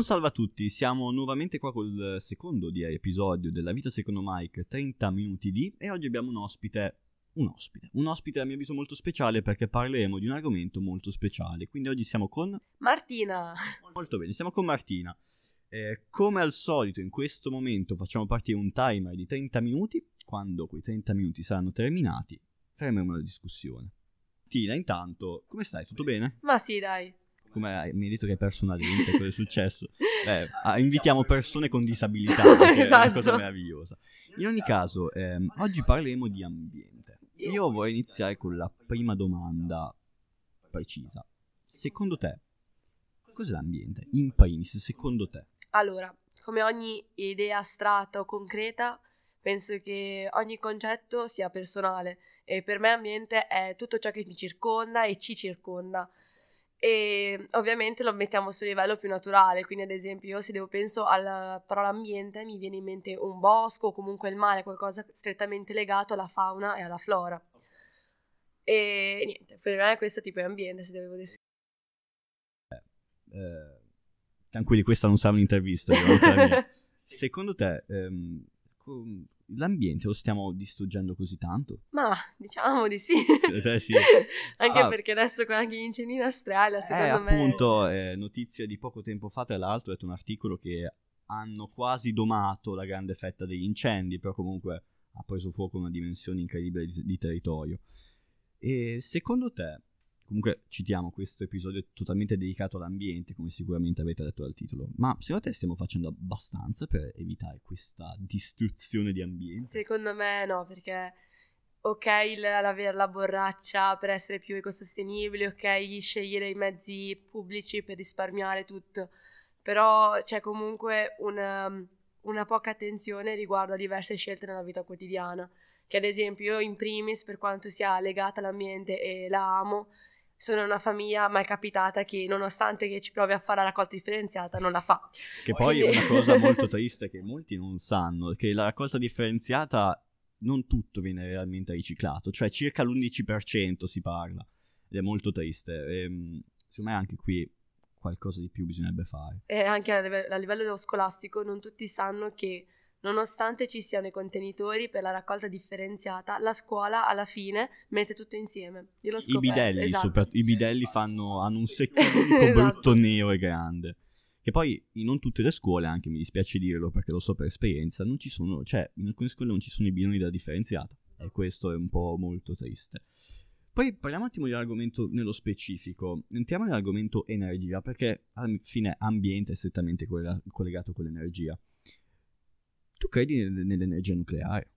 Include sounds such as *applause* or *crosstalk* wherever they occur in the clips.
Buon salve a tutti, siamo nuovamente qua col secondo di episodio della vita secondo Mike 30 minuti di e oggi abbiamo un ospite, un ospite, un ospite a mio avviso molto speciale perché parleremo di un argomento molto speciale, quindi oggi siamo con Martina. Molto bene, siamo con Martina. Eh, come al solito in questo momento facciamo partire un timer di 30 minuti, quando quei 30 minuti saranno terminati faremo una discussione. Tina, intanto, come stai? Tutto bene? Ma sì, dai come mi hai detto che hai perso una lente, cosa è successo? *laughs* Eh, invitiamo persone con disabilità, che esatto. è una cosa esatto. meravigliosa. In ogni caso, ehm, oggi parleremo di ambiente. Io vorrei iniziare con la prima domanda precisa. Secondo te, cos'è l'ambiente? In primis, secondo te? Allora, come ogni idea astratta o concreta, penso che ogni concetto sia personale e per me ambiente è tutto ciò che mi circonda e ci circonda e ovviamente lo mettiamo sul livello più naturale, quindi ad esempio io se devo penso alla parola ambiente mi viene in mente un bosco o comunque il mare, qualcosa strettamente legato alla fauna e alla flora. E niente, per me questo tipo di ambiente se devo descrivere. Eh, eh, tranquilli, questa non sarà un'intervista. *laughs* Secondo te, ehm, l'ambiente lo stiamo distruggendo così tanto? Ma diciamo di sì. Eh, sì. *laughs* anche ah, perché adesso con anche gli incendi in Australia, eh, secondo eh, me... appunto, eh, notizia di poco tempo fa, tra l'altro, ho letto un articolo che hanno quasi domato la grande fetta degli incendi, però comunque ha preso fuoco una dimensione incredibile di, di territorio. E secondo te, Comunque citiamo questo episodio totalmente dedicato all'ambiente, come sicuramente avete letto dal titolo. Ma secondo te stiamo facendo abbastanza per evitare questa distruzione di ambiente? Secondo me no, perché ok l'avere la borraccia per essere più ecosostenibile, ok scegliere i mezzi pubblici per risparmiare tutto, però c'è comunque una, una poca attenzione riguardo a diverse scelte nella vita quotidiana, che ad esempio io in primis per quanto sia legata all'ambiente e la amo, sono una famiglia mai capitata che nonostante che ci provi a fare la raccolta differenziata non la fa. Che poi Quindi... è una cosa *laughs* molto triste che molti non sanno, che la raccolta differenziata non tutto viene realmente riciclato, cioè circa l'11% si parla, ed è molto triste. E, ehm, secondo me anche qui qualcosa di più bisognerebbe fare. E anche a livello, a livello scolastico non tutti sanno che Nonostante ci siano i contenitori per la raccolta differenziata, la scuola alla fine mette tutto insieme. Io l'ho scoperto. I bidelli, esatto. sopra- i bidelli fanno, hanno un secco *laughs* esatto. brutto nero e grande. Che poi in non tutte le scuole, anche mi dispiace dirlo perché lo so per esperienza, non ci sono, cioè in alcune scuole non ci sono i bidoni della differenziata. E questo è un po' molto triste. Poi parliamo un attimo di un argomento nello specifico. Entriamo nell'argomento energia, perché alla fine ambiente è strettamente collegato con l'energia. Tu credi nell'energia nucleare?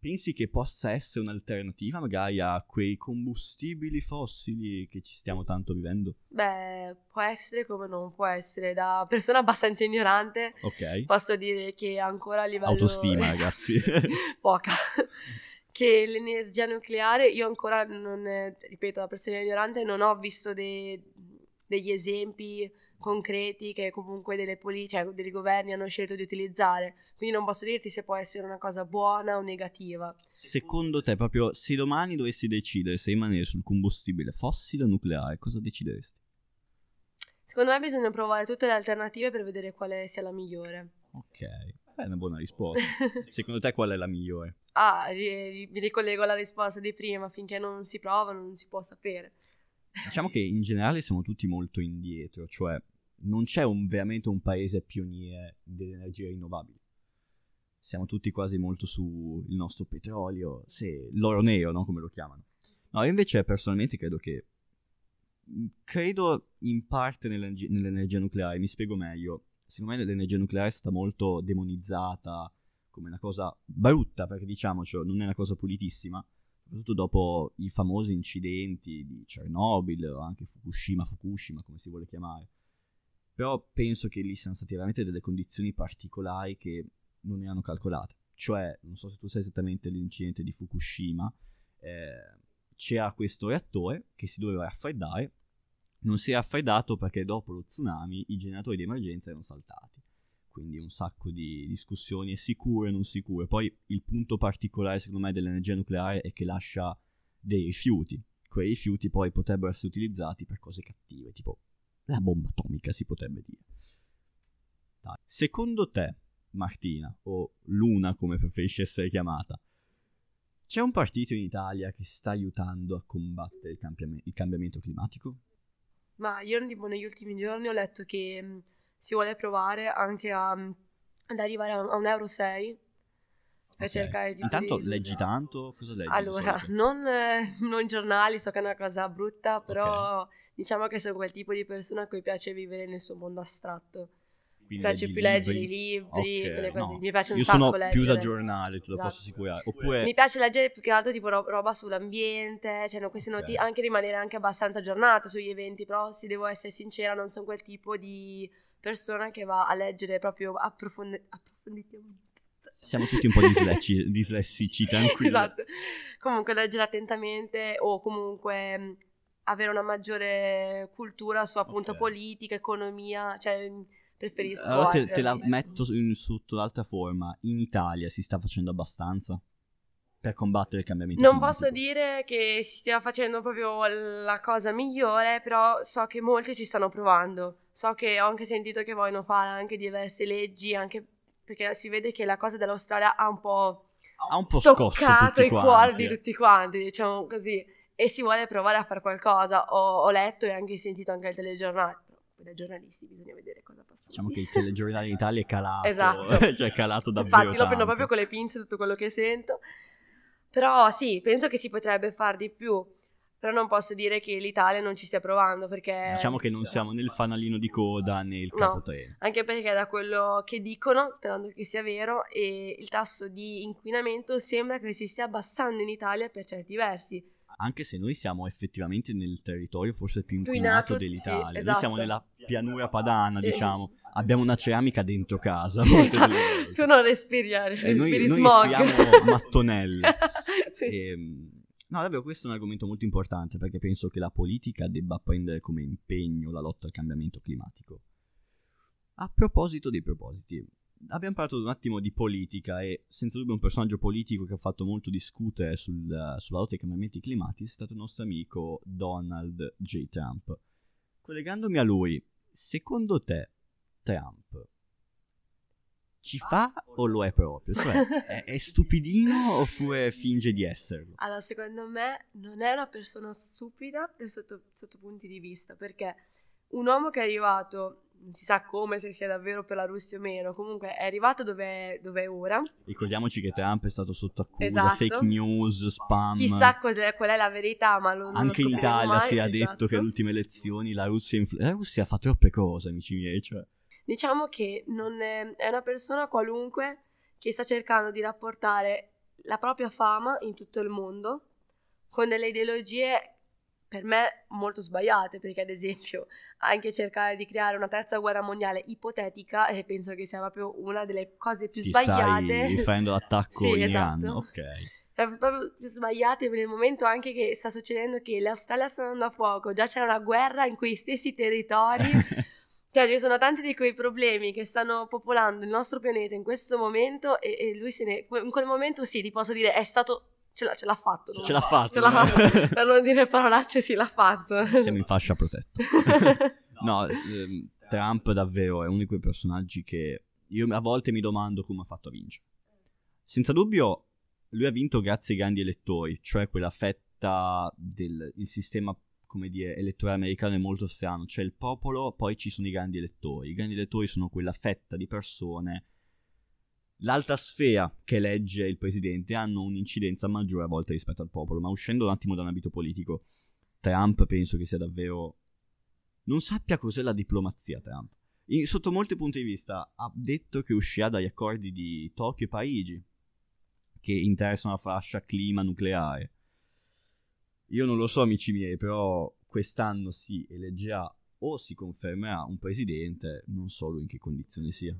Pensi che possa essere un'alternativa magari a quei combustibili fossili che ci stiamo tanto vivendo? Beh, può essere come non può essere. Da persona abbastanza ignorante okay. posso dire che ancora a livello... Autostima, *laughs* ragazzi. *laughs* Poca. che l'energia nucleare, io ancora non, ripeto, da persona ignorante, non ho visto dei, degli esempi concreti che comunque delle poli- cioè, dei governi hanno scelto di utilizzare. Quindi non posso dirti se può essere una cosa buona o negativa. Secondo te, proprio se domani dovessi decidere se rimanere sul combustibile fossile o nucleare, cosa decideresti? Secondo me bisogna provare tutte le alternative per vedere quale sia la migliore. Ok, è una buona risposta. *laughs* Secondo te qual è la migliore? Ah, mi ricollego alla risposta di prima, finché non si prova non si può sapere. Diciamo che in generale siamo tutti molto indietro, cioè non c'è un, veramente un paese pioniere delle energie rinnovabili. Siamo tutti quasi molto sul nostro petrolio, se, l'oro nero, no? come lo chiamano. No, io invece personalmente credo che... Credo in parte nell'energia, nell'energia nucleare, mi spiego meglio. Secondo me l'energia nucleare è stata molto demonizzata come una cosa brutta, perché diciamoci, non è una cosa pulitissima, soprattutto dopo i famosi incidenti di Chernobyl o anche Fukushima, Fukushima, come si vuole chiamare però penso che lì siano state veramente delle condizioni particolari che non erano calcolate. Cioè, non so se tu sai esattamente l'incidente di Fukushima, eh, c'era questo reattore che si doveva raffreddare, non si è raffreddato perché dopo lo tsunami i generatori di emergenza erano saltati. Quindi un sacco di discussioni, è sicuro e non sicuro. Poi il punto particolare secondo me dell'energia nucleare è che lascia dei rifiuti. Quei rifiuti poi potrebbero essere utilizzati per cose cattive, tipo la bomba atomica, si potrebbe dire. battaglia. Secondo te, Martina, o Luna come preferisci essere chiamata, c'è un partito in Italia che sta aiutando a combattere il, cambiam- il cambiamento climatico? Ma io tipo negli ultimi giorni ho letto che mh, si vuole provare anche a, mh, ad arrivare a, a un euro 6 per Ok. cercare di... Intanto di- leggi tanto? Cosa leggi? Allora, non, eh, *laughs* non giornali, so che è una cosa brutta, però diciamo che sono quel tipo di persona a cui piace vivere nel suo mondo astratto. Mi Quindi piace leggi più leggere i libri? libri, Ok, quelle cose. no. Mi piace un Io sacco sono leggere. più da giornale, te lo Esatto. posso assicurare. Oppure... Mi piace leggere più che altro tipo ro- roba sull'ambiente, cioè no, queste Ok. notizie, anche rimanere anche abbastanza aggiornato sugli eventi, però se devo essere sincera non sono quel tipo di persona che va a leggere proprio approfondi- approfonditamente. Siamo tutti un po' dislessi, dislessici, tranquilli. esatto. Comunque leggere attentamente o comunque avere una maggiore cultura su appunto Ok. politica, economia, cioè mh, preferisco Allora te, te la metto su- in- sotto l'altra forma. In Italia si sta facendo abbastanza per combattere il cambiamento Non climatico? posso dire che si stia facendo proprio la cosa migliore, però so che molti ci stanno provando. So che ho anche sentito che vogliono fare anche diverse leggi, anche perché si vede che la cosa dell'Australia ha un po' Ha un po' toccato i cuori di tutti quanti, diciamo così. E si vuole provare a fare qualcosa. Ho, ho letto e anche sentito anche il telegiornale. Poi da giornalisti bisogna vedere cosa possono Diciamo che il telegiornale in *laughs* Italia è calato. Esatto. *laughs* cioè è calato davvero Infatti lo prendo proprio con le pinze tutto quello che sento. Però sì, penso che si potrebbe far di più. Però non posso dire che l'Italia non ci stia provando perché... Diciamo che non siamo nel fanalino di coda né il No. capotreno. Anche perché da quello che dicono, sperando che sia vero, e il tasso di inquinamento sembra che si stia abbassando in Italia per certi versi. Anche se noi siamo effettivamente nel territorio forse più inquinato inquinato, dell'Italia. sì, Noi esatto. siamo nella pianura padana, Sì. diciamo. Abbiamo una ceramica dentro casa. *laughs* Esatto. Tu non respiri, E noi, respiri noi smog. respiriamo *laughs* mattonelle. *laughs* Sì. Ehm, no, davvero, questo è un argomento molto importante perché penso che la politica debba prendere come impegno la lotta al cambiamento climatico. A proposito dei propositi, abbiamo parlato un attimo di politica e senza dubbio un personaggio politico che ha fatto molto discutere sul- sulla lotta ai cambiamenti climatici è stato il nostro amico Donald J. Trump. Collegandomi a lui, secondo te Trump ci fa o lo è proprio? Cioè, è, è *laughs* stupidino oppure finge di esserlo? Allora, secondo me non è una persona stupida per sotto, sotto punti di vista, perché un uomo che è arrivato, non si sa come, se sia davvero per la Russia o meno, comunque è arrivato dove è, ora, Ricordiamoci che Trump è stato sotto accusa, Esatto. fake news, spam. chissà qual è la verità, ma lo, non Anche in Italia mai, si è esatto. detto che alle ultime elezioni la Russia, influ- la Russia fa troppe cose, amici miei. Cioè, Diciamo che non è, è una persona qualunque che sta cercando di rapportare la propria fama in tutto il mondo con delle ideologie per me molto sbagliate, perché ad esempio anche cercare di creare una terza guerra mondiale ipotetica eh, penso che sia proprio una delle cose più ti sbagliate. stai riferendo all'attacco *laughs* Sì, esatto. Ok. È proprio più sbagliate nel momento anche che sta succedendo che l'Australia sta andando a fuoco, già c'è una guerra in quei stessi territori. *laughs* Cioè, ci sono tanti di quei problemi che stanno popolando il nostro pianeta in questo momento e, e lui se ne... In quel momento sì, ti posso dire, è stato... Ce l'ha, ce l'ha fatto. Ce l'ha fatto. Ce l'ha fatto. per non dire parolacce, sì, l'ha fatto. Siamo in fascia protetta. *laughs* No, ehm, Trump davvero è uno di quei personaggi che io a volte mi domando come ha fatto a vincere. Senza dubbio, lui ha vinto grazie ai grandi elettori, cioè quella fetta del il sistema, come dire, elettorale americano è molto strano. C'è il popolo, poi ci sono i grandi elettori. I grandi elettori sono quella fetta di persone. L'alta sfera che elegge il presidente hanno un'incidenza maggiore a volte rispetto al popolo, ma uscendo un attimo da un ambito politico, Trump penso che sia davvero non sappia cos'è la diplomazia Trump. In- sotto molti punti di vista ha detto che uscirà dagli accordi di Tokyo e Parigi, che interessano la fascia clima nucleare. Io non lo so, amici miei, però quest'anno si eleggerà o si confermerà un presidente, non so lui in che condizioni sia.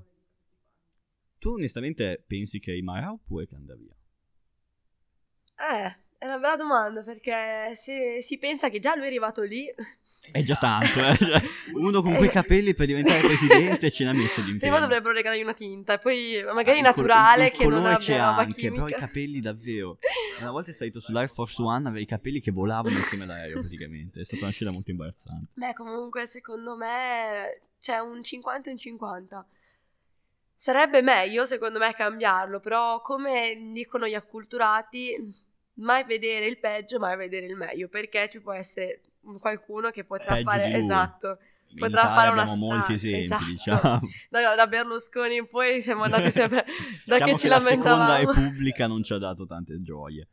Tu onestamente pensi che rimarrà oppure che andrà via? Eh, è una bella domanda perché se si pensa che già lui è arrivato lì, È già tanto, eh? cioè, *laughs* uno con quei capelli per diventare presidente ce n'ha messo di impegno. prima dovrebbero regalargli una tinta e poi magari Ah, il col- naturale il che non colore c'è abbia roba anche, però i capelli davvero. *laughs* Una volta è salito sull'Air Force One, aveva i capelli che volavano insieme all'aereo praticamente. È stata una scena molto imbarazzante. Beh, comunque secondo me c'è un 50 e un 50. Sarebbe meglio, secondo me, cambiarlo, però come dicono gli acculturati, mai vedere il peggio, mai vedere il meglio, perché ci può essere qualcuno che potrà Peggio fare... Esatto. In Potrà Italia fare una abbiamo molti esempi, esatto. diciamo. *laughs* Da, da Berlusconi in poi siamo andati sempre... *laughs* da Diciamo che ci la seconda lamentavamo. repubblica non ci ha dato tante gioie.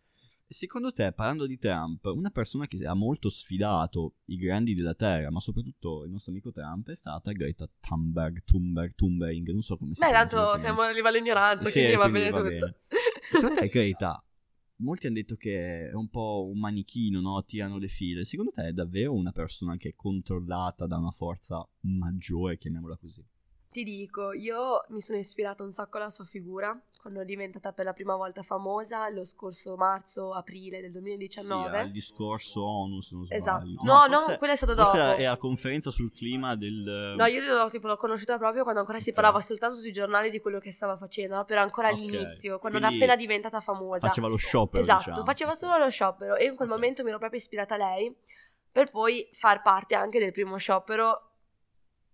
Secondo te, parlando di Trump, una persona che ha molto sfidato i grandi della Terra, ma soprattutto il nostro amico Trump, è stata Greta Thunberg, Thunberg, Thunberg, non so come si Beh, chiama. tanto esattamente. siamo a livello ignoranza, Sì, quindi va quindi bene va tutto. bene. Secondo te *laughs* Greta, molti hanno detto che è un po' un manichino, no? Tirano le file. Secondo te è davvero una persona che è controllata da una forza maggiore, chiamiamola così? Ti dico, io mi sono ispirata un sacco alla sua figura quando è diventata per la prima volta famosa lo scorso marzo-aprile del 2019. Sì, al discorso ONU, se non sbaglio. Esatto. No, no, forse- quello è stato Forse dopo. è la conferenza sul clima del... No, io l'ho, tipo, l'ho conosciuta proprio quando ancora si Ok. parlava soltanto sui giornali di quello che stava facendo, no? però ancora Ok, all'inizio, quando quindi era appena diventata famosa. Faceva lo sciopero, Esatto, diciamo. faceva solo lo sciopero e in quel Ok. momento mi ero proprio ispirata a lei per poi far parte anche del primo sciopero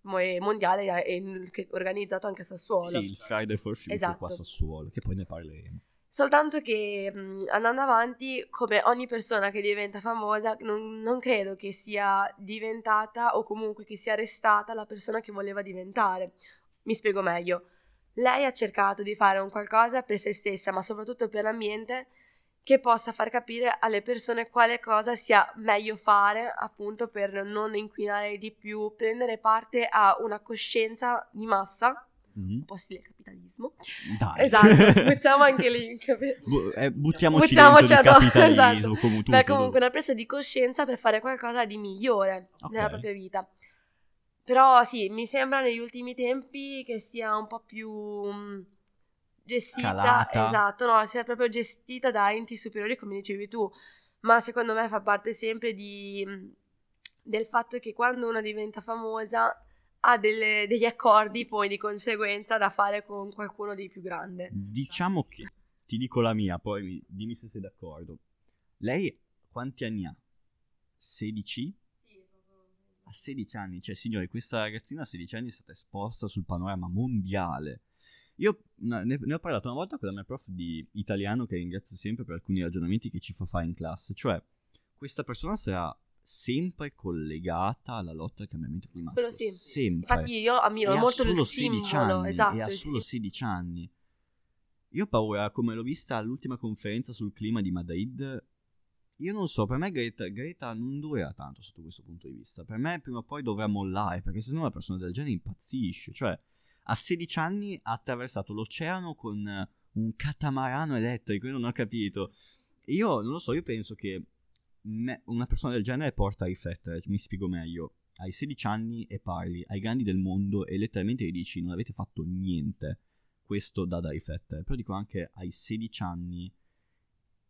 mondiale eh, che- organizzato anche a Sassuolo. Sì, il Friday for Future Esatto. qua a Sassuolo, che poi ne parleremo. Soltanto che mh, andando avanti, come ogni persona che diventa famosa, non, non credo che sia diventata o comunque che sia restata la persona che voleva diventare. Mi spiego meglio. Lei ha cercato di fare un qualcosa per se stessa, ma soprattutto per l'ambiente, che possa far capire alle persone quale cosa sia meglio fare, appunto per non inquinare di più, prendere parte a una coscienza di massa, un po' stile capitalismo. Dai. Esatto, *laughs* mettiamo anche lì. capi- Bu- eh, buttiamoci, Buttiamoci dentro addosso, il *laughs* capitalismo, esatto. come tutto. Beh, comunque una presa di coscienza per fare qualcosa di migliore Ok. nella propria vita. Però sì, mi sembra negli ultimi tempi che sia un po' più mh, gestita, Calata. esatto, no, sia proprio gestita da enti superiori come dicevi tu, ma secondo me fa parte sempre di, del fatto che quando una diventa famosa ha delle- degli accordi poi di conseguenza da fare con qualcuno di più grande. Diciamo che, ti dico la mia, poi mi- dimmi se sei d'accordo. Lei quanti anni ha? 16? A 16 anni, cioè signori, questa ragazzina a 16 anni è stata esposta sul panorama mondiale. Io ne, ne ho parlato una volta con la mia prof di italiano, che ringrazio sempre per alcuni ragionamenti che ci fa fare in classe. Cioè, questa persona sarà sempre collegata alla lotta al cambiamento climatico. Quello sì. Sempre. Infatti io ammiro E molto il 16 simbolo, anni, esatto, e ha solo sim- 16 anni. Io ho paura, come l'ho vista all'ultima conferenza sul clima di Madrid. Io non so, per me Greta, Greta non durerà tanto sotto questo punto di vista. Per me prima o poi dovrà mollare, perché se no una persona del genere impazzisce. Cioè, a 16 anni ha attraversato l'oceano con eh, un catamarano elettrico, io non ho capito. Io non lo so, io penso che me- una persona del genere porta a riflettere, mi spiego meglio. Hai 16 anni e parli ai grandi del mondo e letteralmente gli dici non avete fatto niente. Questo dà da riflettere. Però dico anche hai 16 anni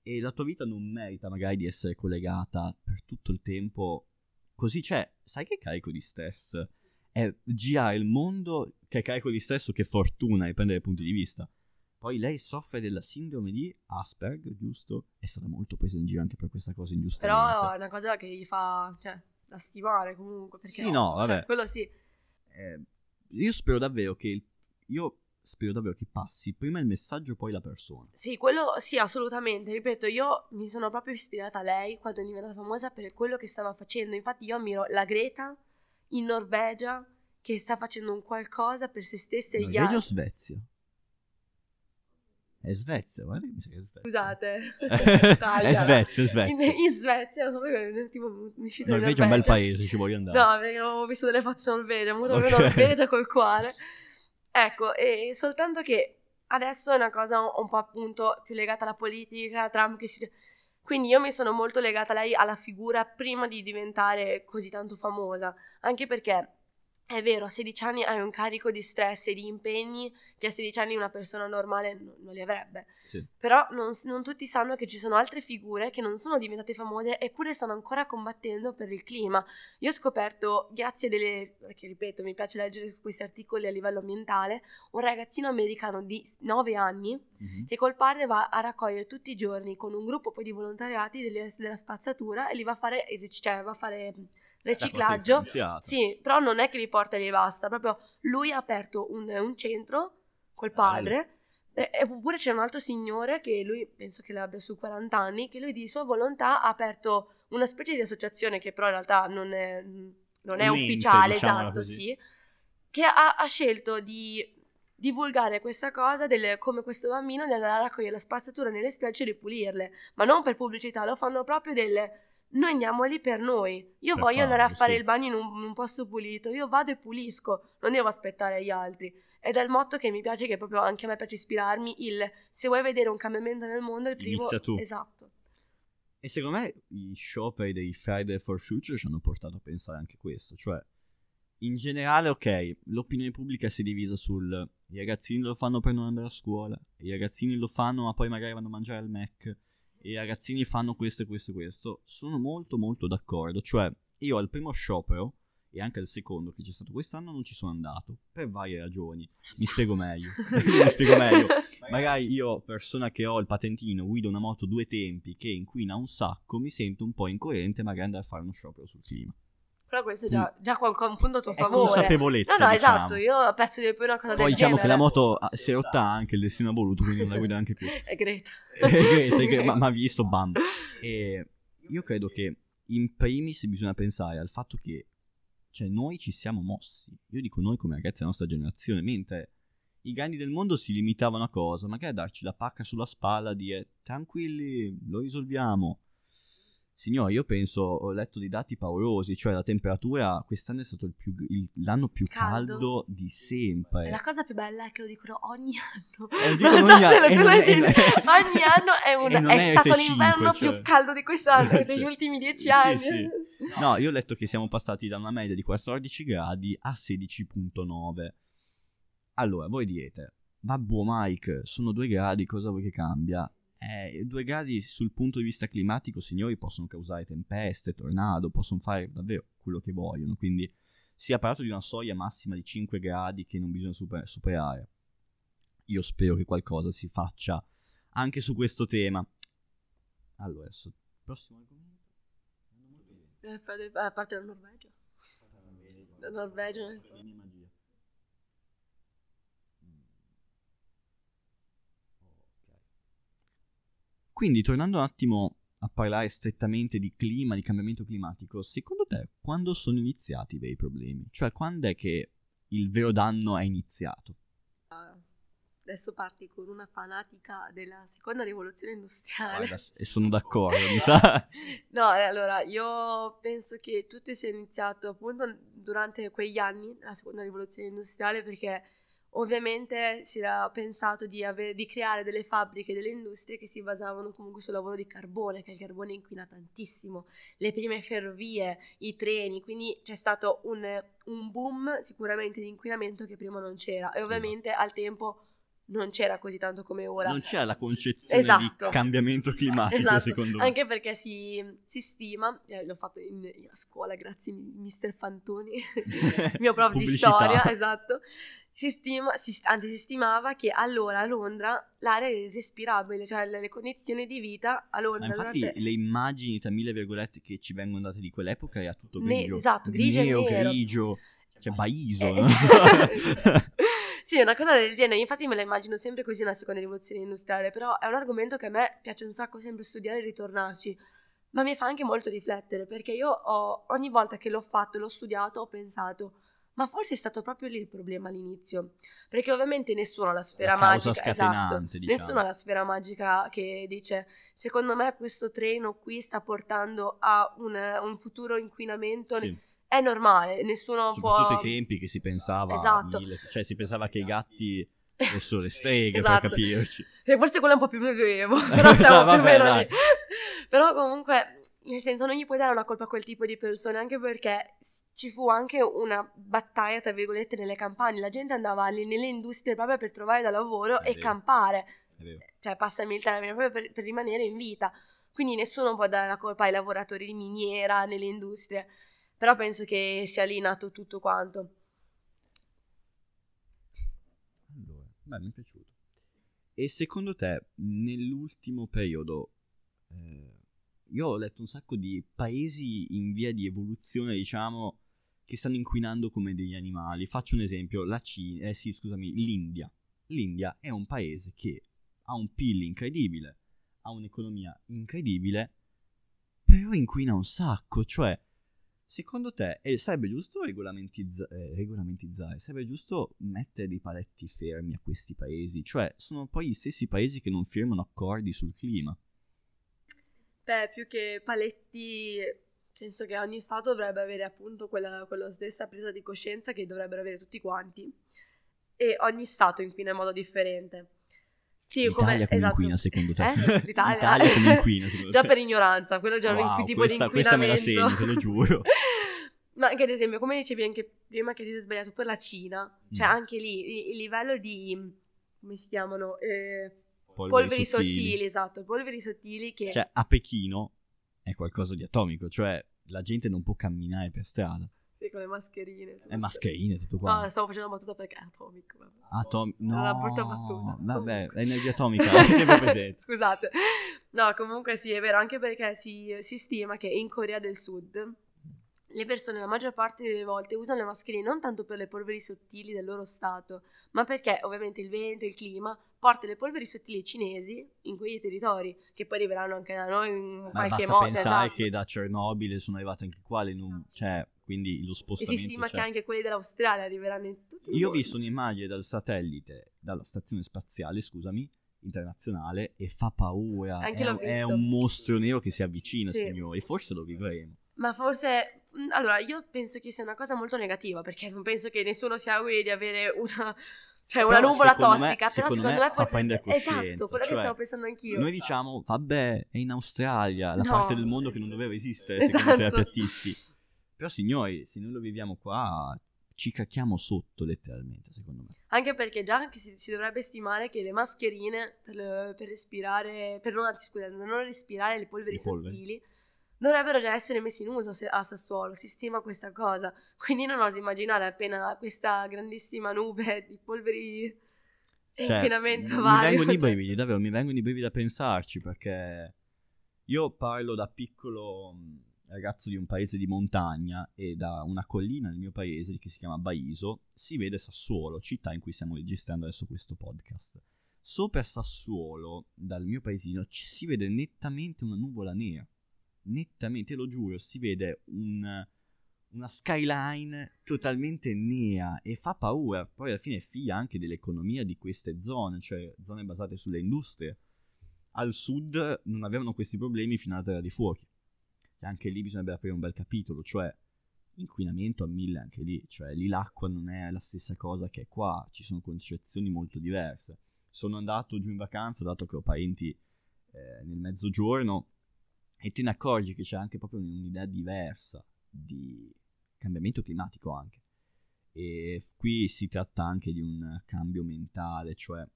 e la tua vita non merita magari di essere collegata per tutto il tempo. Così c'è, sai che carico di stress? È girare il mondo che carico di stress o che fortuna, dipende dai punti di vista. Poi lei soffre della sindrome di Asperger, giusto? È stata molto presa in giro anche per questa cosa ingiustamente. Però è una cosa che gli fa, cioè, da stimare comunque. Perché Sì, no, vabbè. cioè, quello sì. Eh, io spero davvero che io spero davvero che passi prima il messaggio poi la persona. Sì, quello sì, assolutamente. Ripeto, io mi sono proprio ispirata a lei quando è diventata famosa per quello che stava facendo. Infatti io ammiro la Greta in Norvegia che sta facendo un qualcosa per se stessa e gli Norvegia o altri. Svezia? È Svezia, guarda che mi sa che è Svezia. Scusate. *laughs* È Svezia, è Svezia. In, in Svezia, non so perché, tipo, mi uscito in Norvegia è un bel paese, ci voglio andare. No, perché ho visto delle foto in Norvegia, molto Ok. Norvegia col cuore. Ecco, e soltanto che adesso è una cosa un, un po' appunto più legata alla politica, Trump che si... Quindi io mi sono molto legata a lei, alla figura, prima di diventare così tanto famosa. Anche perché è vero, a 16 anni hai un carico di stress e di impegni che a 16 anni una persona normale non, non li avrebbe. Sì. Però non, non tutti sanno che ci sono altre figure che non sono diventate famose eppure stanno ancora combattendo per il clima. Io ho scoperto, grazie delle, perché ripeto, mi piace leggere questi articoli a livello ambientale, un ragazzino americano di 9 anni Mhm. che col padre va a raccogliere tutti i giorni con un gruppo poi di volontariati delle- della spazzatura e li va a fare, cioè, va a fare riciclaggio. Sì, però non è che li porta e li basta, proprio lui ha aperto un, un centro col padre. E- Eppure c'è un altro signore che lui, penso che l'abbia su 40 anni, che lui di sua volontà ha aperto una specie di associazione che però in realtà non è, non è ufficiale, diciamola esatto, così. sì, che ha, ha scelto di divulgare questa cosa del come questo bambino di andare a raccogliere la spazzatura nelle spiagge e ripulirle, ma non per pubblicità, lo fanno proprio delle noi andiamo lì per noi. Io Per voglio andare a fare sì. il bagno in un, in un posto pulito, io vado e pulisco, non devo aspettare gli altri. Ed è il motto che mi piace, che proprio anche a me piace ispirarmi, il se vuoi vedere un cambiamento nel mondo, il primo... Inizia tu. Esatto. E secondo me i scioperi dei Friday for Future ci hanno portato a pensare anche questo, cioè in generale ok, l'opinione pubblica si è divisa sul i ragazzini lo fanno per non andare a scuola, i ragazzini lo fanno ma poi magari vanno a mangiare al Mac, i ragazzini fanno questo e questo e questo, sono molto molto d'accordo, cioè io al primo sciopero e anche al secondo che c'è stato quest'anno non ci sono andato, per varie ragioni, mi spiego meglio, *laughs* *laughs* mi spiego meglio, magari io, persona che ho il patentino, guido una moto due tempi che inquina un sacco, mi sento un po' incoerente magari andare a fare uno sciopero sul clima. Però questo è già, già qual- un punto a tuo È favore. consapevolezza, No, no, diciamo. esatto, io penso di più una cosa Poi del diciamo genere. che la moto ah, si è rotta anche, il destino ha voluto, quindi non la guida anche più. *laughs* È Greta. Eh, che- che- ma, ma visto, bam. *laughs* E io credo che in primis bisogna pensare al fatto che cioè, noi ci siamo mossi. Io dico noi come ragazzi della nostra generazione, mentre i grandi del mondo si limitavano a cosa? Magari a darci la pacca sulla spalla, dire tranquilli, lo risolviamo. Signore, io penso, ho letto dei dati paurosi, cioè la temperatura quest'anno è stato il più- il- l'anno più Caldo. caldo, di sempre. E la cosa più bella è che lo dicono ogni anno. Eh, dicono Non so ogni se anno, lo- tu l'hai è- sentito. Ogni anno è, *laughs* un- non è stato F5, l'inverno cioè. più caldo di quest'anno, Cioè. *laughs* degli ultimi dieci Sì, anni. sì. No, io ho letto che siamo passati da una media di 14 gradi a 16.9. Allora, voi direte, vabbè Mike, sono due gradi, cosa vuoi che cambia? Eh, due gradi sul punto di vista climatico, signori, possono causare tempeste, tornado, possono fare davvero quello che vogliono, quindi si è parlato di una soglia massima di 5 gradi che non bisogna super- superare. Io spero che qualcosa si faccia anche su questo tema. Allora, adesso, prossimo argomento. Eh, A parte la Norvegia. La Norvegia. Quindi, tornando un attimo a parlare strettamente di clima, di cambiamento climatico, secondo te quando sono iniziati i veri problemi? Cioè, quando è che il vero danno è iniziato? Adesso parti con una fanatica della seconda rivoluzione industriale. Guarda, e sono *laughs* d'accordo, mi sa. *laughs* No, eh, allora, io penso che tutto sia iniziato appunto durante quegli anni, la seconda rivoluzione industriale, perché ovviamente si era pensato di, avere- di creare delle fabbriche, delle industrie che si basavano comunque sul lavoro di carbone, che il carbone inquina tantissimo, le prime ferrovie, i treni, quindi c'è stato un, un boom sicuramente di inquinamento che prima non c'era e ovviamente al tempo non c'era così tanto come ora. Non c'era la concezione Esatto. di cambiamento climatico, Esatto, secondo me. Anche perché si, si stima, eh, l'ho fatto in, a scuola, grazie mi- mister Fantoni, *laughs* mio prof di storia, esatto. Si stima, si- anzi si stimava che allora a Londra l'aria era irrespirabile, cioè le, le condizioni di vita a Ma Londra infatti durante- le immagini, tra mille virgolette, che ci vengono date di quell'epoca era tutto Ne- grigio. esatto, grigio e Nero, nero. grigio, cioè Baiso. Eh, no? esatto. *laughs* *laughs* sì, una cosa del genere, infatti me la immagino sempre così una seconda rivoluzione industriale, però è un argomento che a me piace un sacco sempre studiare e ritornarci, ma mi fa anche molto riflettere, perché io ho, ogni volta che l'ho fatto e l'ho studiato ho pensato, ma forse è stato proprio lì il problema all'inizio, perché ovviamente nessuno ha la sfera La magica, esatto, diciamo. nessuno ha la sfera magica che dice, secondo me questo treno qui sta portando a un, un futuro inquinamento, Sì. è normale, nessuno Soprattutto può... ai tempi che si pensava Esatto. mille- cioè si pensava che i gatti fossero le streghe Esatto. per capirci E forse quello è un po' più medioevo, *laughs* però siamo più o Vabbè, meno lì. Però comunque, nel senso, non gli puoi dare una colpa a quel tipo di persone, anche perché ci fu anche una battaglia, tra virgolette, nelle campagne. La gente andava nelle industrie proprio per trovare da lavoro È e vero. campare, È vero. cioè passami il termine, proprio per, per rimanere in vita. Quindi nessuno può dare la colpa ai lavoratori di miniera, nelle industrie. Però penso che sia lì nato tutto quanto. Allora, beh, mi è piaciuto. E secondo te, nell'ultimo periodo, eh, io ho letto un sacco di paesi in via di evoluzione, diciamo, che stanno inquinando come degli animali. Faccio un esempio, la Cina, eh sì, scusami, l'India. l'India è un paese che ha un PIL incredibile, ha un'economia incredibile, però inquina un sacco, cioè secondo te eh, sarebbe giusto regolamentizza- eh, regolamentare, sarebbe giusto mettere dei paletti fermi a questi paesi? Cioè sono poi gli stessi paesi che non firmano accordi sul clima. Beh, più che paletti, penso che ogni Stato dovrebbe avere appunto quella, quella stessa presa di coscienza che dovrebbero avere tutti quanti. E ogni Stato inquina in modo differente. Sì, L'Italia come, come esatto. inquina secondo te? Eh? *laughs* L'Italia. L'Italia come inquina secondo *laughs* già te? per ignoranza, quello è già wow, un tipo questa, di inquinamento. Questa me la segno, te lo giuro. *laughs* Ma anche ad esempio, come dicevi anche prima che ti sei sbagliato per la Cina, cioè mm. anche lì il, il, livello di, come si chiamano? Eh, polveri, polveri sottili. sottili. esatto, polveri sottili che... Cioè a Pechino è qualcosa di atomico, cioè la gente non può camminare per strada. Sì, con le mascherine. Le mascherine, tutto qua. No, stavo facendo una battuta perché è atomico. Atomico? No, una brutta battuta. Vabbè, l'energia atomica *laughs* è sempre presente. Scusate. No, comunque sì, è vero, anche perché si, si stima che in Corea del Sud le persone la maggior parte delle volte usano le mascherine non tanto per le polveri sottili del loro stato, ma perché ovviamente il vento, il clima porta le polveri sottili cinesi in quei territori, che poi arriveranno anche da noi in ma qualche modo. Ma pensare esatto. che da Cernobile sono arrivate anche qua, le num- cioè, quindi lo spostamento... E si stima che anche quelli dell'Australia arriveranno in tutto il Io mondo. ho visto un'immagine dal satellite, dalla stazione spaziale, scusami, internazionale, e fa paura. Anche è, l'ho visto. è un mostro nero che si avvicina, Sì. signori, forse lo vivremo. Ma forse, allora, io penso che sia una cosa molto negativa, perché non penso che nessuno si auguri di avere una, cioè una Però nuvola secondo me- tossica, però secondo secondo me me, fa prendere Esatto, coscienza, quello che cioè, stavo pensando anch'io. Noi diciamo, vabbè, è in Australia, la No. parte del mondo che non doveva esistere, secondo Esatto. terapeutisti. Però signori, se noi lo viviamo qua, ci cacchiamo sotto letteralmente, secondo me. Anche perché già che si, si dovrebbe stimare che le mascherine per, per respirare, per non, per non respirare le polveri Le polveri. sottili, dovrebbero già essere messi in uso a Sassuolo, si stima questa cosa. Quindi non oso immaginare appena questa grandissima nube di polveri e Cioè, inquinamento mi vario. vengono i *laughs* cioè- brividi, davvero, mi vengono i brividi a pensarci perché io parlo da piccolo ragazzo di un paese di montagna e da una collina nel mio paese che si chiama Baiso si vede Sassuolo, città in cui stiamo registrando adesso questo podcast. Sopra Sassuolo, dal mio paesino, ci si vede nettamente una nuvola nera. Nettamente, lo giuro, si vede un- una skyline totalmente nera e fa paura. Poi alla fine è figlia anche dell'economia di queste zone, cioè zone basate sulle industrie. Al sud non avevano questi problemi fino alla terra dei fuochi. E anche lì bisognerebbe aprire un bel capitolo, cioè inquinamento a mille anche lì, cioè lì l'acqua non è la stessa cosa che qua, ci sono concezioni molto diverse. Sono andato giù in vacanza, dato che ho parenti eh, nel mezzogiorno, e te ne accorgi che c'è anche proprio un'idea diversa di cambiamento climatico anche. E qui si tratta anche di un cambio mentale, cioè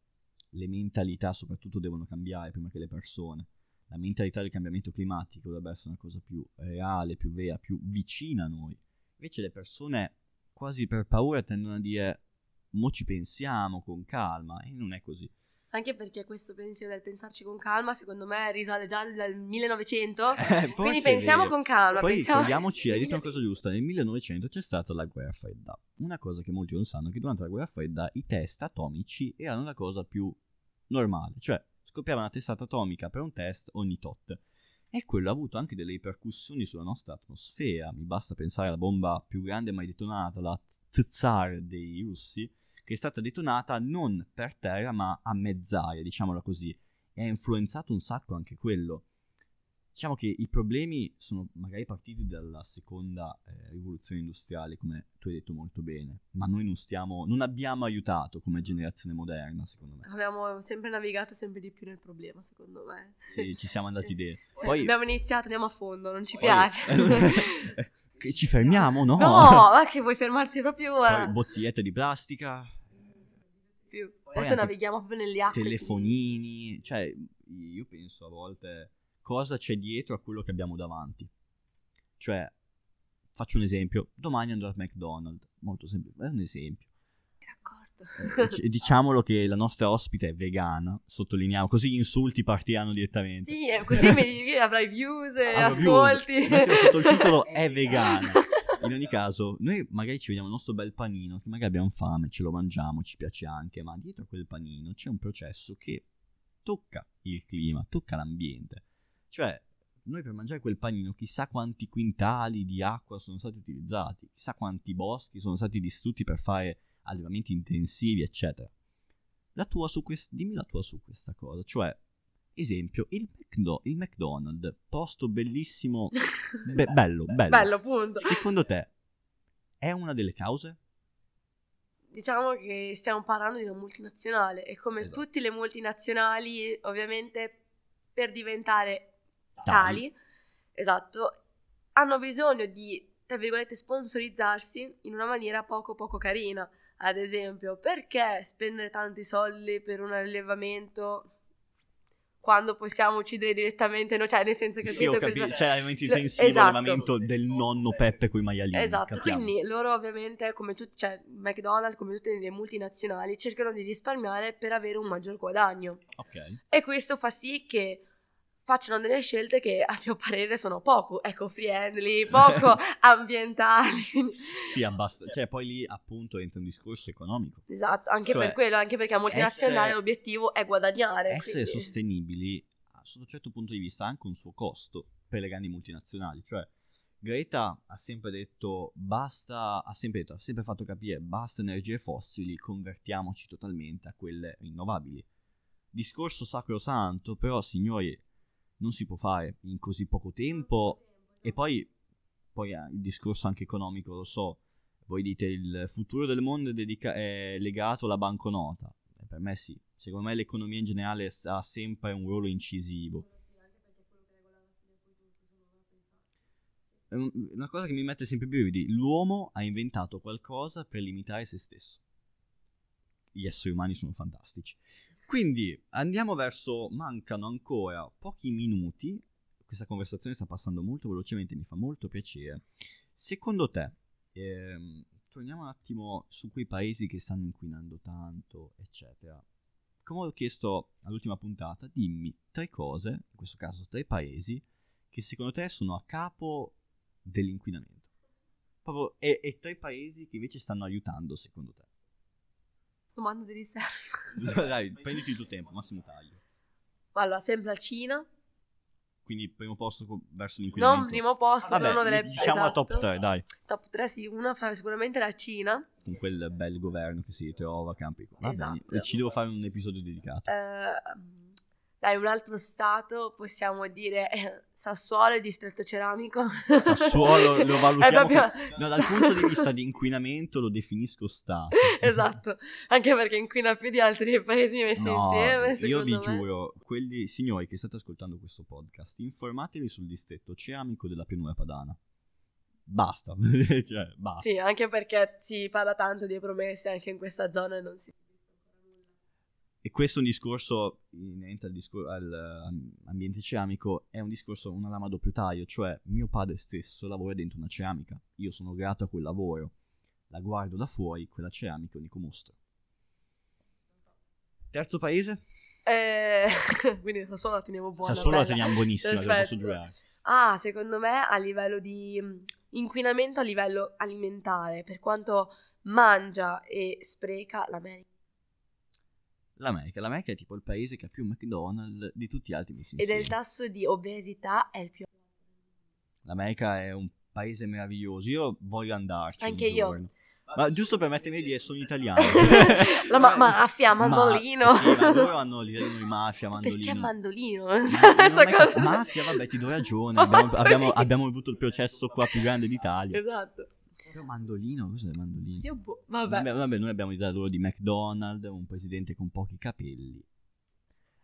le mentalità soprattutto devono cambiare prima che le persone. La mentalità del cambiamento climatico dovrebbe essere una cosa più reale, più vera, più vicina a noi. Invece le persone quasi per paura tendono a dire mo ci pensiamo con calma e non è così. Anche perché questo pensiero del pensarci con calma, secondo me, risale già dal 1900. Eh, Quindi pensiamo con calma. Poi pensiamo... ricordiamoci, hai detto una cosa giusta, nel 1900 c'è stata la guerra fredda. Una cosa che molti non sanno è che durante la guerra fredda i test atomici erano la cosa più normale, cioè scoppiava una testata atomica per un test ogni tot. E quello ha avuto anche delle ripercussioni sulla nostra atmosfera. Mi basta pensare alla bomba più grande mai detonata, la Tsar dei russi, che è stata detonata non per terra ma a mezz'aria, diciamola così. E ha influenzato un sacco anche quello. Diciamo che i problemi sono magari partiti dalla seconda eh, rivoluzione industriale, come tu hai detto molto bene, ma noi non stiamo, non abbiamo aiutato come generazione moderna, secondo me. Abbiamo sempre navigato sempre di più nel problema, secondo me. Sì, ci siamo andati *laughs* dentro. Poi, Abbiamo iniziato, andiamo a fondo, non ci poi- piace. *laughs* *laughs* che ci fermiamo, no? No, *laughs* ma che vuoi fermarti proprio ora? Poi bottigliette di plastica, Più. Poi Adesso navighiamo proprio negli acqui. telefonini, cioè io penso a volte cosa c'è dietro a quello che abbiamo davanti. Cioè, faccio un esempio, domani andrò al McDonald's, molto semplice, è un esempio. D'accordo. Eh, *laughs* diciamolo che la nostra ospite è vegana, sottolineiamo, così gli insulti partiranno direttamente. Sì, eh, così mi avrai views, e views. ascolti. Mettilo sotto il titolo *laughs* è vegana. in ogni caso, noi magari ci vediamo il nostro bel panino, che magari abbiamo fame, ce lo mangiamo, ci piace anche, ma dietro a quel panino c'è un processo che tocca il clima, tocca l'ambiente. Cioè, noi per mangiare quel panino, chissà quanti quintali di acqua sono stati utilizzati, chissà quanti boschi sono stati distrutti per fare allevamenti intensivi, eccetera. La tua su quest- dimmi la tua su questa cosa, cioè, esempio, il, McDo- il McDonald's, posto bellissimo, be- *laughs* bello, bello. Bello, punto. Secondo te è una delle cause? Diciamo che stiamo parlando di una multinazionale e come Esatto. tutte le multinazionali, ovviamente per diventare Tali. tali, esatto, hanno bisogno di, tra virgolette, sponsorizzarsi in una maniera poco poco carina. Ad esempio, perché spendere tanti soldi per un allevamento quando possiamo uccidere direttamente noi? Cioè, nel senso che Sì, ho capito cosa- cioè Cioè, intensivo, esatto. allevamento del nonno Peppe coi maialini. Esatto, capiamo. quindi loro ovviamente, come tutti, cioè McDonald's, come tutte le multinazionali, cercano di risparmiare per avere un maggior guadagno. Ok. E questo fa sì che facciano delle scelte che a mio parere sono poco eco-friendly, poco *laughs* ambientali. Sì, abbast- cioè poi lì appunto entra un discorso economico. Esatto, anche Cioè, per quello, anche perché a multinazionale essere- l'obiettivo è guadagnare. Essere quindi- sostenibili, ah, sotto un certo punto di vista, ha anche un suo costo per le grandi multinazionali. Cioè, Greta ha sempre detto basta, ha sempre detto, ha sempre fatto capire basta energie fossili, convertiamoci totalmente a quelle rinnovabili. Discorso sacrosanto, però signori, non si può fare in così poco tempo. E poi, poi eh, il discorso anche economico, lo so, voi dite il futuro del mondo è, dedica- è legato alla banconota. E per me sì, secondo me l'economia in generale ha sempre un ruolo incisivo. Una cosa che mi mette sempre i brividi, l'uomo ha inventato qualcosa per limitare se stesso. Gli esseri umani sono fantastici. Quindi andiamo verso, mancano ancora pochi minuti, questa conversazione sta passando molto velocemente, mi fa molto piacere. Secondo te, ehm, torniamo un attimo su quei paesi che stanno inquinando tanto, eccetera. Come ho chiesto all'ultima puntata, dimmi tre cose, in questo caso tre paesi, che secondo te sono a capo dell'inquinamento. Proprio, e, e tre paesi che invece stanno aiutando, secondo te. Domanda di riserva. *laughs* Dai, prenditi il tuo tempo, massimo taglio. Allora, sempre la Cina, Quindi primo posto co- verso non l'inquinamento. primo posto, Vabbè, però uno delle diciamo la top esatto. 3, dai. Top 3 sì, una fa sicuramente la Cina. Con quel bel governo che si ritrova, campi. Va Esatto. bene, ci devo fare un episodio dedicato. Eh, dai, un altro stato possiamo dire eh, *laughs* Sassuolo e distretto ceramico. Sassuolo *laughs* lo valutiamo proprio- come- *laughs* No, dal punto di vista di inquinamento lo definisco stato. esatto, anche perché inquina più di altri paesi messi No, insieme. io vi me. giuro, quelli signori che state ascoltando questo podcast, informatevi sul distretto ceramico della pianura padana. Basta, cioè, basta. Sì, anche perché si parla tanto di promesse anche in questa zona e non si E questo è un discorso inerente al discor- all'ambiente ceramico, è un discorso, una lama a doppio taglio, cioè mio padre stesso lavora dentro una ceramica, io sono grato a quel lavoro, la guardo da fuori, quella ceramica è un unico mostro. Terzo paese? Eh, *laughs* quindi Sassuolo la teniamo buona. Sassuolo la bella. teniamo buonissima, te lo posso Perfetto. giurare. Ah, secondo me a livello di mh, inquinamento a livello alimentare, per quanto mangia e spreca l'America. L'America, l'America è tipo il paese che ha più McDonald's di tutti gli altri messi E del insieme. tasso di obesità è il più L'America è un paese meraviglioso, io voglio andarci Anche un io. giorno. Ma giusto per mettermi di dire, sono italiano. *laughs* La ma- mafia, mandolino. Ma, sì, ma loro hanno di mafia, mandolino. Perché mandolino? Ma- cosa- Mafia, vabbè, ti do ragione. *laughs* Abbiamo, abbiamo, abbiamo avuto il processo qua più grande d'Italia. Esatto. Però mandolino, cos'è il mandolino? Io boh, vabbè. Vabbè, vabbè, noi abbiamo idea loro di McDonald's, un presidente con pochi capelli.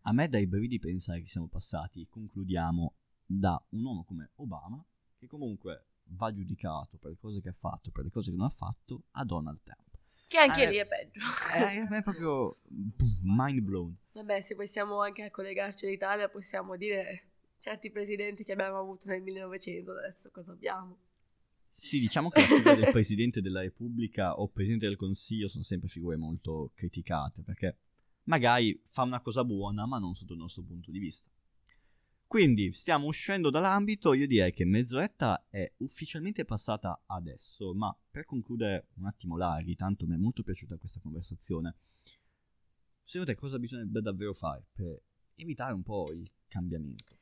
A me dai brividi pensare che siamo passati, concludiamo, da un uomo come Obama, che comunque va giudicato per le cose che ha fatto, per le cose che non ha fatto, a Donald Trump. Che anche Eh, lì è peggio. Eh, è proprio mind blown. Vabbè, se possiamo anche collegarci all'Italia, possiamo dire certi presidenti che abbiamo avuto nel 1900, adesso cosa abbiamo? Sì, diciamo che la figura del Presidente della Repubblica o Presidente del Consiglio sono sempre figure molto criticate, perché magari fa una cosa buona, ma non sotto il nostro punto di vista. Quindi stiamo uscendo dall'ambito, io direi che mezz'oretta è ufficialmente passata adesso, ma per concludere un attimo Lari, tanto mi è molto piaciuta questa conversazione, secondo te cosa bisognerebbe davvero fare per evitare un po' il cambiamento?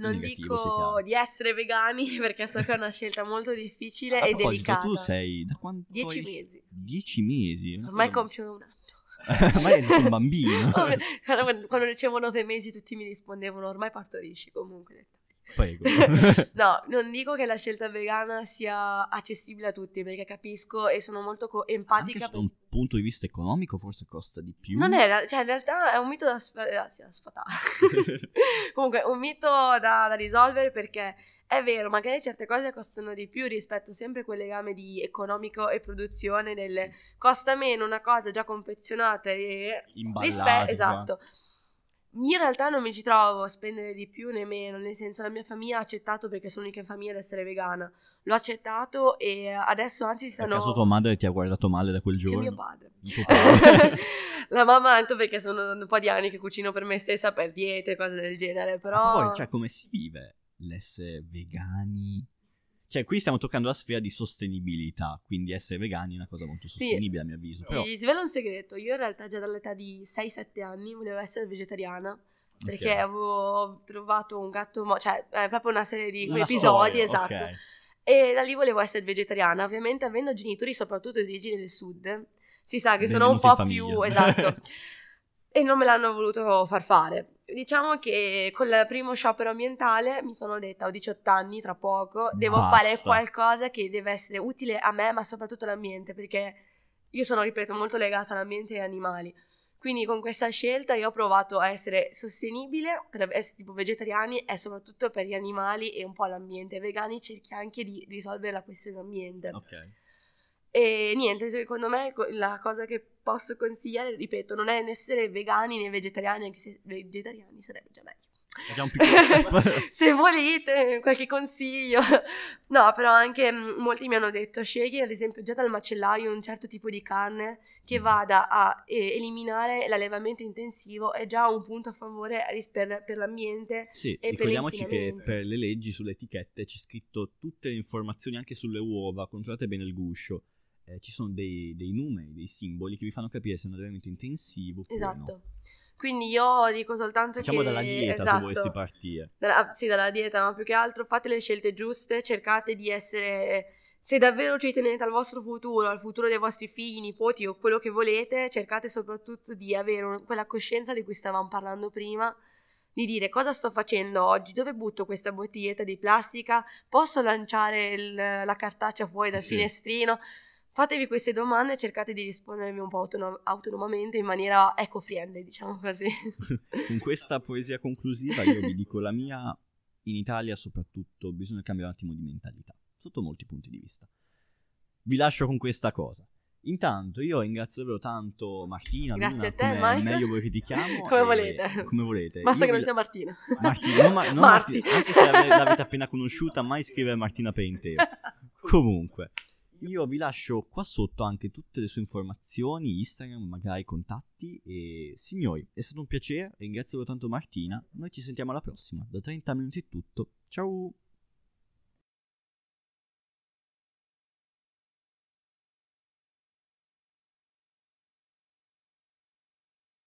Non dico di essere vegani *laughs* perché so che è una scelta molto difficile A e delicata. tu sei da quanto? Dieci hai- mesi. Dieci mesi? Ormai compio un anno. *laughs* Ormai è un bambino. *laughs* Quando, dicevo nove mesi tutti mi rispondevano ormai partorisci comunque. Prego. No, non dico che la scelta vegana sia accessibile a tutti perché capisco e sono molto co- Anche empatica. da un punto di vista economico forse costa di più. Non è, cioè in realtà è un mito da, sfa- eh, sì, da sfatare. *laughs* Comunque, un mito da, da risolvere perché è vero, magari certe cose costano di più rispetto sempre a quel legame di economico e produzione del costa meno una cosa già confezionata e Imballata. Rispe- esatto. Io in realtà non mi ci trovo a spendere di più né meno, nel senso la mia famiglia ha accettato perché sono l'unica famiglia ad essere vegana. L'ho accettato e adesso anzi si stanno... caso tua madre ti ha guardato male da quel giorno? mio padre. Padre. *laughs* la mamma tanto perché sono un po' di anni che cucino per me stessa per diete e cose del genere, Ma però... poi, cioè, come si vive l'essere vegani? Cioè, qui stiamo toccando la sfera di sostenibilità, quindi essere vegani è una cosa molto sostenibile a mio avviso. Però, Ti svelo un segreto, io in realtà già dall'età di 6-7 anni volevo essere vegetariana perché ok. avevo trovato un gatto, mo- cioè è proprio una serie di Una episodi, storia, esatto. ok. E da lì volevo essere vegetariana, ovviamente avendo genitori soprattutto di origine del sud, si sa che sono un Benvenuti po' più... esatto. *laughs* e non me l'hanno voluto far fare. Diciamo che col primo sciopero ambientale mi sono detta, ho 18 anni, tra poco, devo Basta. fare qualcosa che deve essere utile a me, ma soprattutto all'ambiente, perché io sono, ripeto, molto legata all'ambiente e agli animali. Quindi con questa scelta io ho provato a essere sostenibile, per essere tipo vegetariani e soprattutto per gli animali e un po' l'ambiente. Vegani cerchi anche di risolvere la questione ambiente. Ok. E niente, secondo me la cosa che posso consigliare, ripeto, non è né essere vegani né vegetariani, anche se vegetariani sarebbe già meglio. *laughs* Se volete qualche consiglio. No, però anche mh, molti mi hanno detto scegli ad esempio già dal macellaio un certo tipo di carne che Mm. vada a eh, eliminare l'allevamento intensivo, è già un punto a favore per, per l'ambiente. Sì, per ricordiamoci che per le leggi sulle etichette c'è scritto tutte le informazioni anche sulle uova, controllate bene il guscio. Eh, ci sono dei, dei numeri, dei simboli che vi fanno capire se è un allevamento intensivo oppure Esatto. no. Quindi io dico soltanto Diciamo che... dalla dieta esatto. vorresti partire. Dalla- sì, dalla dieta, ma più che altro fate le scelte giuste, cercate di essere, se davvero ci tenete al vostro futuro, al futuro dei vostri figli, nipoti o quello che volete, cercate soprattutto di avere un- quella coscienza di cui stavamo parlando prima, di dire cosa sto facendo oggi, dove butto questa bottiglietta di plastica, posso lanciare il- la cartaccia fuori dal Sì. finestrino? Fatevi queste domande e cercate di rispondermi un po' autonom- autonomamente in maniera eco-friendly, diciamo così. *laughs* Con questa poesia conclusiva io vi dico la mia, in Italia soprattutto bisogna cambiare un attimo di mentalità, sotto molti punti di vista. Vi lascio con questa cosa. Intanto io ringrazio davvero tanto Martina, Grazie Luna, a te, meglio voi che ti chiamo. *laughs* Come volete. Come volete. Basta Io che non vi- sia Martina. Martina, non, ma- non Marti. Martina, anche se l'ave- l'avete appena conosciuta, mai scrivere Martina per intero. *laughs* Comunque, io vi lascio qua sotto anche tutte le sue informazioni, Instagram, magari contatti. E signori, è stato un piacere, ringrazio tanto Martina. Noi ci sentiamo alla prossima. Da 30 minuti è tutto. Ciao!